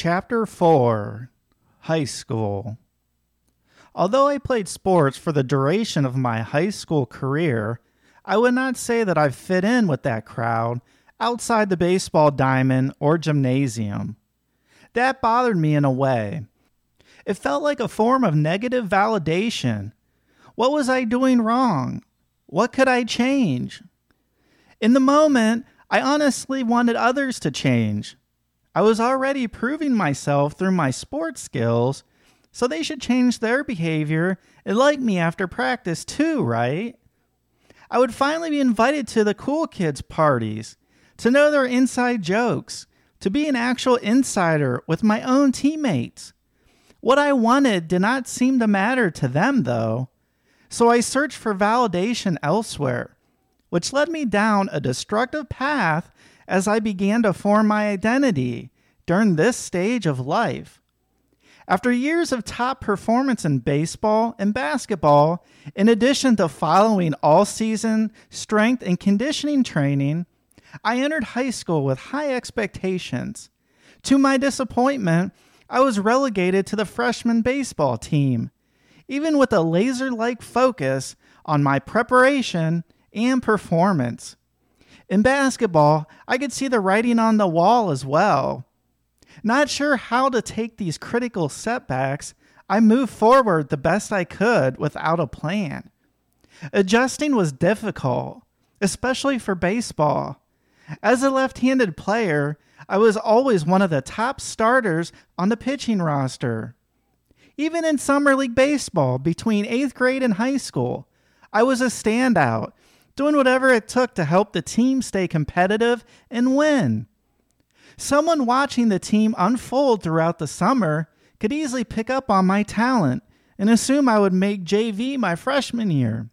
Chapter 4 High School Although I played sports for the duration of my high school career, I would not say that I fit in with that crowd outside the baseball diamond or gymnasium. That bothered me in a way. It felt like a form of negative validation. What was I doing wrong? What could I change? In the moment, I honestly wanted others to change. I was already proving myself through my sports skills, so they should change their behavior and like me after practice too, right? I would finally be invited to the cool kids' parties, to know their inside jokes, to be an actual insider with my own teammates. What I wanted did not seem to matter to them, though, so I searched for validation elsewhere, which led me down a destructive path as I began to form my identity during this stage of life. After years of top performance in baseball and basketball, in addition to following all season strength and conditioning training, I entered high school with high expectations. To my disappointment, I was relegated to the freshman baseball team, even with a laser like focus on my preparation and performance. In basketball, I could see the writing on the wall as well. Not sure how to take these critical setbacks, I moved forward the best I could without a plan. Adjusting was difficult, especially for baseball. As a left handed player, I was always one of the top starters on the pitching roster. Even in Summer League Baseball between 8th grade and high school, I was a standout doing whatever it took to help the team stay competitive and win. Someone watching the team unfold throughout the summer could easily pick up on my talent and assume I would make JV my freshman year.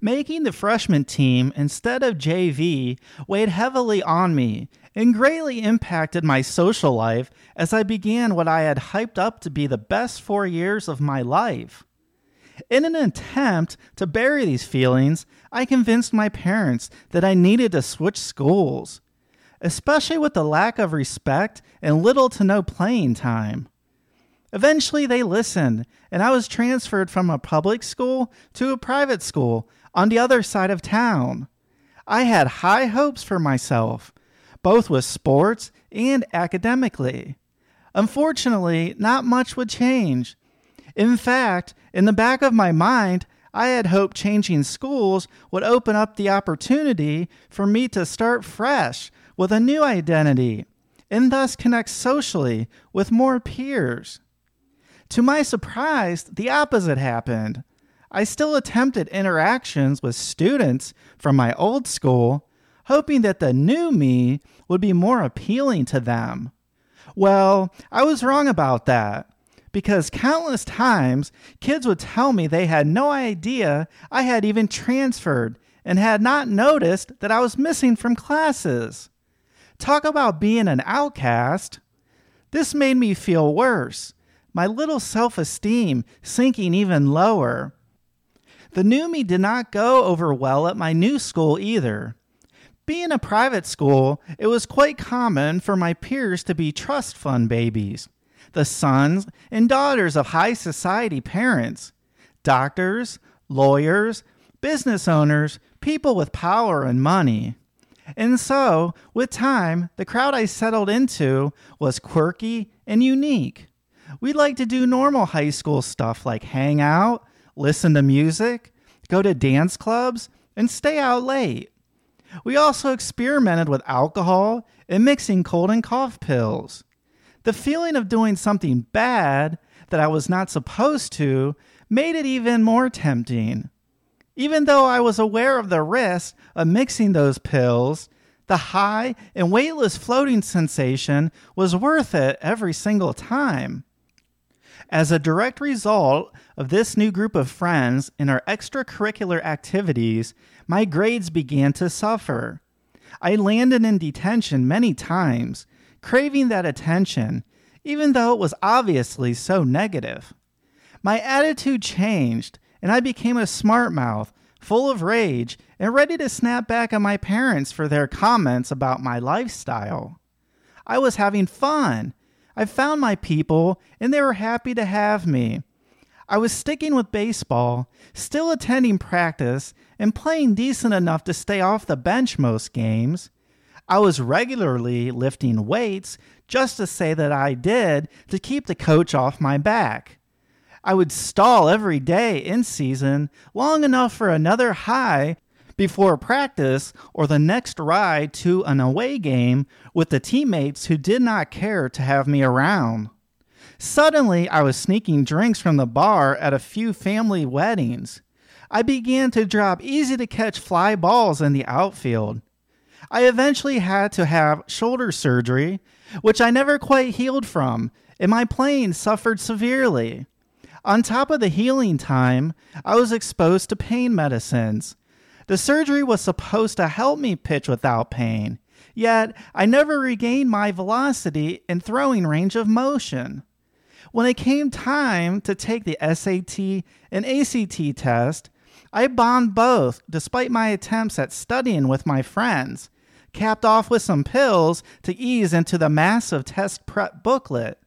Making the freshman team instead of JV weighed heavily on me and greatly impacted my social life as I began what I had hyped up to be the best four years of my life. In an attempt to bury these feelings, I convinced my parents that I needed to switch schools, especially with the lack of respect and little to no playing time. Eventually, they listened, and I was transferred from a public school to a private school on the other side of town. I had high hopes for myself, both with sports and academically. Unfortunately, not much would change. In fact, in the back of my mind, I had hoped changing schools would open up the opportunity for me to start fresh with a new identity and thus connect socially with more peers. To my surprise, the opposite happened. I still attempted interactions with students from my old school, hoping that the new me would be more appealing to them. Well, I was wrong about that because countless times kids would tell me they had no idea I had even transferred and had not noticed that I was missing from classes. Talk about being an outcast. This made me feel worse, my little self esteem sinking even lower. The new me did not go over well at my new school either. Being a private school, it was quite common for my peers to be trust fund babies the sons and daughters of high society parents, doctors, lawyers, business owners, people with power and money. And so, with time, the crowd I settled into was quirky and unique. We liked to do normal high school stuff like hang out, listen to music, go to dance clubs, and stay out late. We also experimented with alcohol and mixing cold and cough pills. The feeling of doing something bad that I was not supposed to made it even more tempting. Even though I was aware of the risk of mixing those pills, the high and weightless floating sensation was worth it every single time. As a direct result of this new group of friends and our extracurricular activities, my grades began to suffer. I landed in detention many times, craving that attention, even though it was obviously so negative. My attitude changed, and I became a smart mouth, full of rage, and ready to snap back at my parents for their comments about my lifestyle. I was having fun, I found my people, and they were happy to have me. I was sticking with baseball, still attending practice, and playing decent enough to stay off the bench most games. I was regularly lifting weights just to say that I did to keep the coach off my back. I would stall every day in season long enough for another high before practice or the next ride to an away game with the teammates who did not care to have me around. Suddenly, I was sneaking drinks from the bar at a few family weddings. I began to drop easy to catch fly balls in the outfield. I eventually had to have shoulder surgery, which I never quite healed from, and my playing suffered severely. On top of the healing time, I was exposed to pain medicines. The surgery was supposed to help me pitch without pain, yet I never regained my velocity and throwing range of motion. When it came time to take the SAT and ACT test, I bombed both despite my attempts at studying with my friends, capped off with some pills to ease into the massive test prep booklet.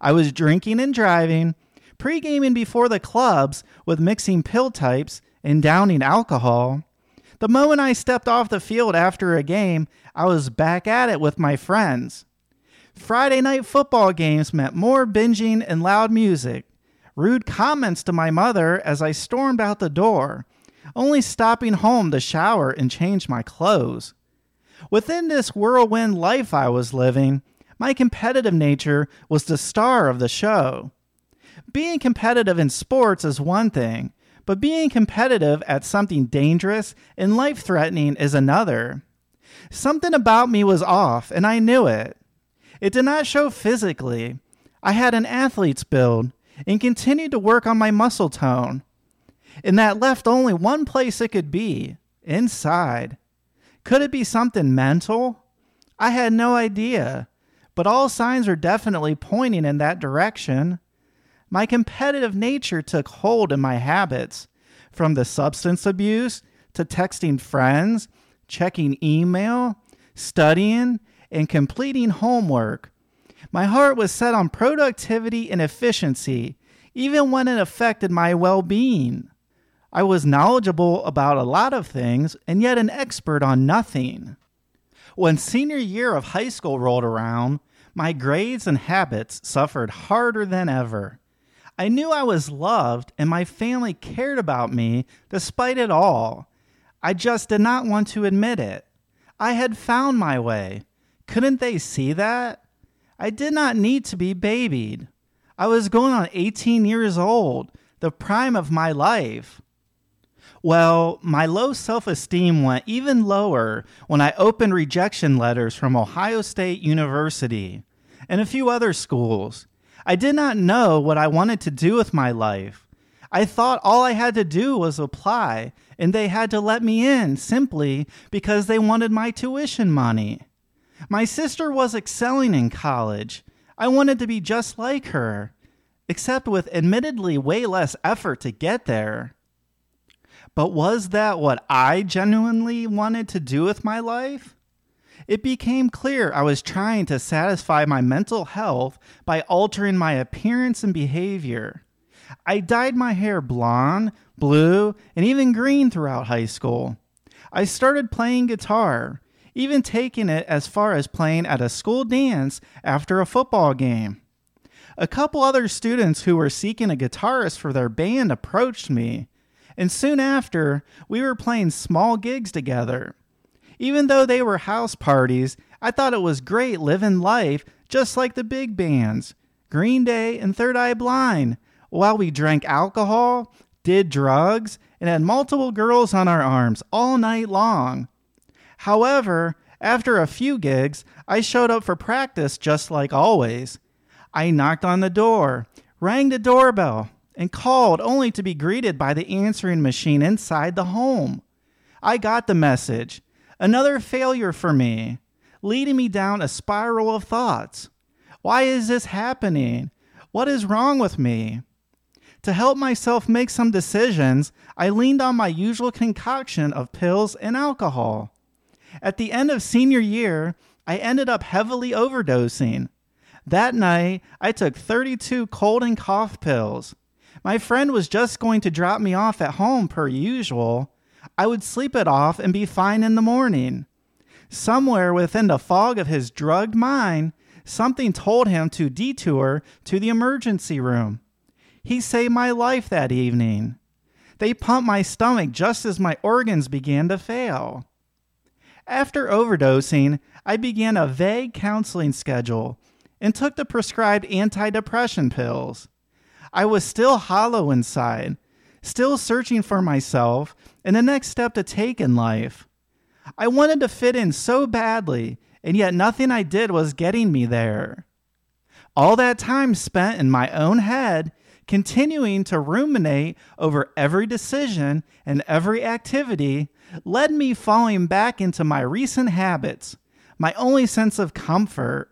I was drinking and driving, pre gaming before the clubs with mixing pill types and downing alcohol. The moment I stepped off the field after a game, I was back at it with my friends. Friday night football games meant more binging and loud music, rude comments to my mother as I stormed out the door, only stopping home to shower and change my clothes. Within this whirlwind life I was living, my competitive nature was the star of the show. Being competitive in sports is one thing, but being competitive at something dangerous and life threatening is another. Something about me was off, and I knew it. It did not show physically. I had an athlete's build and continued to work on my muscle tone. And that left only one place it could be inside. Could it be something mental? I had no idea, but all signs were definitely pointing in that direction. My competitive nature took hold in my habits, from the substance abuse to texting friends, checking email, studying, and completing homework. My heart was set on productivity and efficiency, even when it affected my well being. I was knowledgeable about a lot of things and yet an expert on nothing. When senior year of high school rolled around, my grades and habits suffered harder than ever. I knew I was loved and my family cared about me despite it all. I just did not want to admit it. I had found my way. Couldn't they see that? I did not need to be babied. I was going on 18 years old, the prime of my life. Well, my low self esteem went even lower when I opened rejection letters from Ohio State University and a few other schools. I did not know what I wanted to do with my life. I thought all I had to do was apply, and they had to let me in simply because they wanted my tuition money. My sister was excelling in college. I wanted to be just like her, except with admittedly way less effort to get there. But was that what I genuinely wanted to do with my life? it became clear I was trying to satisfy my mental health by altering my appearance and behavior. I dyed my hair blonde, blue, and even green throughout high school. I started playing guitar, even taking it as far as playing at a school dance after a football game. A couple other students who were seeking a guitarist for their band approached me, and soon after, we were playing small gigs together. Even though they were house parties, I thought it was great living life just like the big bands, Green Day and Third Eye Blind, while we drank alcohol, did drugs, and had multiple girls on our arms all night long. However, after a few gigs, I showed up for practice just like always. I knocked on the door, rang the doorbell, and called only to be greeted by the answering machine inside the home. I got the message. Another failure for me, leading me down a spiral of thoughts. Why is this happening? What is wrong with me? To help myself make some decisions, I leaned on my usual concoction of pills and alcohol. At the end of senior year, I ended up heavily overdosing. That night, I took 32 cold and cough pills. My friend was just going to drop me off at home per usual. I would sleep it off and be fine in the morning. Somewhere within the fog of his drugged mind, something told him to detour to the emergency room. He saved my life that evening. They pumped my stomach just as my organs began to fail. After overdosing, I began a vague counseling schedule and took the prescribed antidepressant pills. I was still hollow inside, still searching for myself and the next step to take in life. I wanted to fit in so badly, and yet nothing I did was getting me there. All that time spent in my own head, continuing to ruminate over every decision and every activity, led me falling back into my recent habits, my only sense of comfort.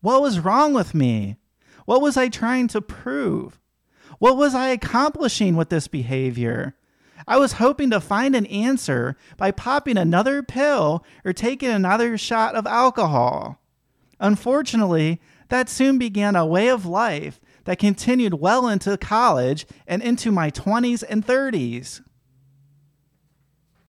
What was wrong with me? What was I trying to prove? What was I accomplishing with this behavior? I was hoping to find an answer by popping another pill or taking another shot of alcohol. Unfortunately, that soon began a way of life that continued well into college and into my 20s and 30s.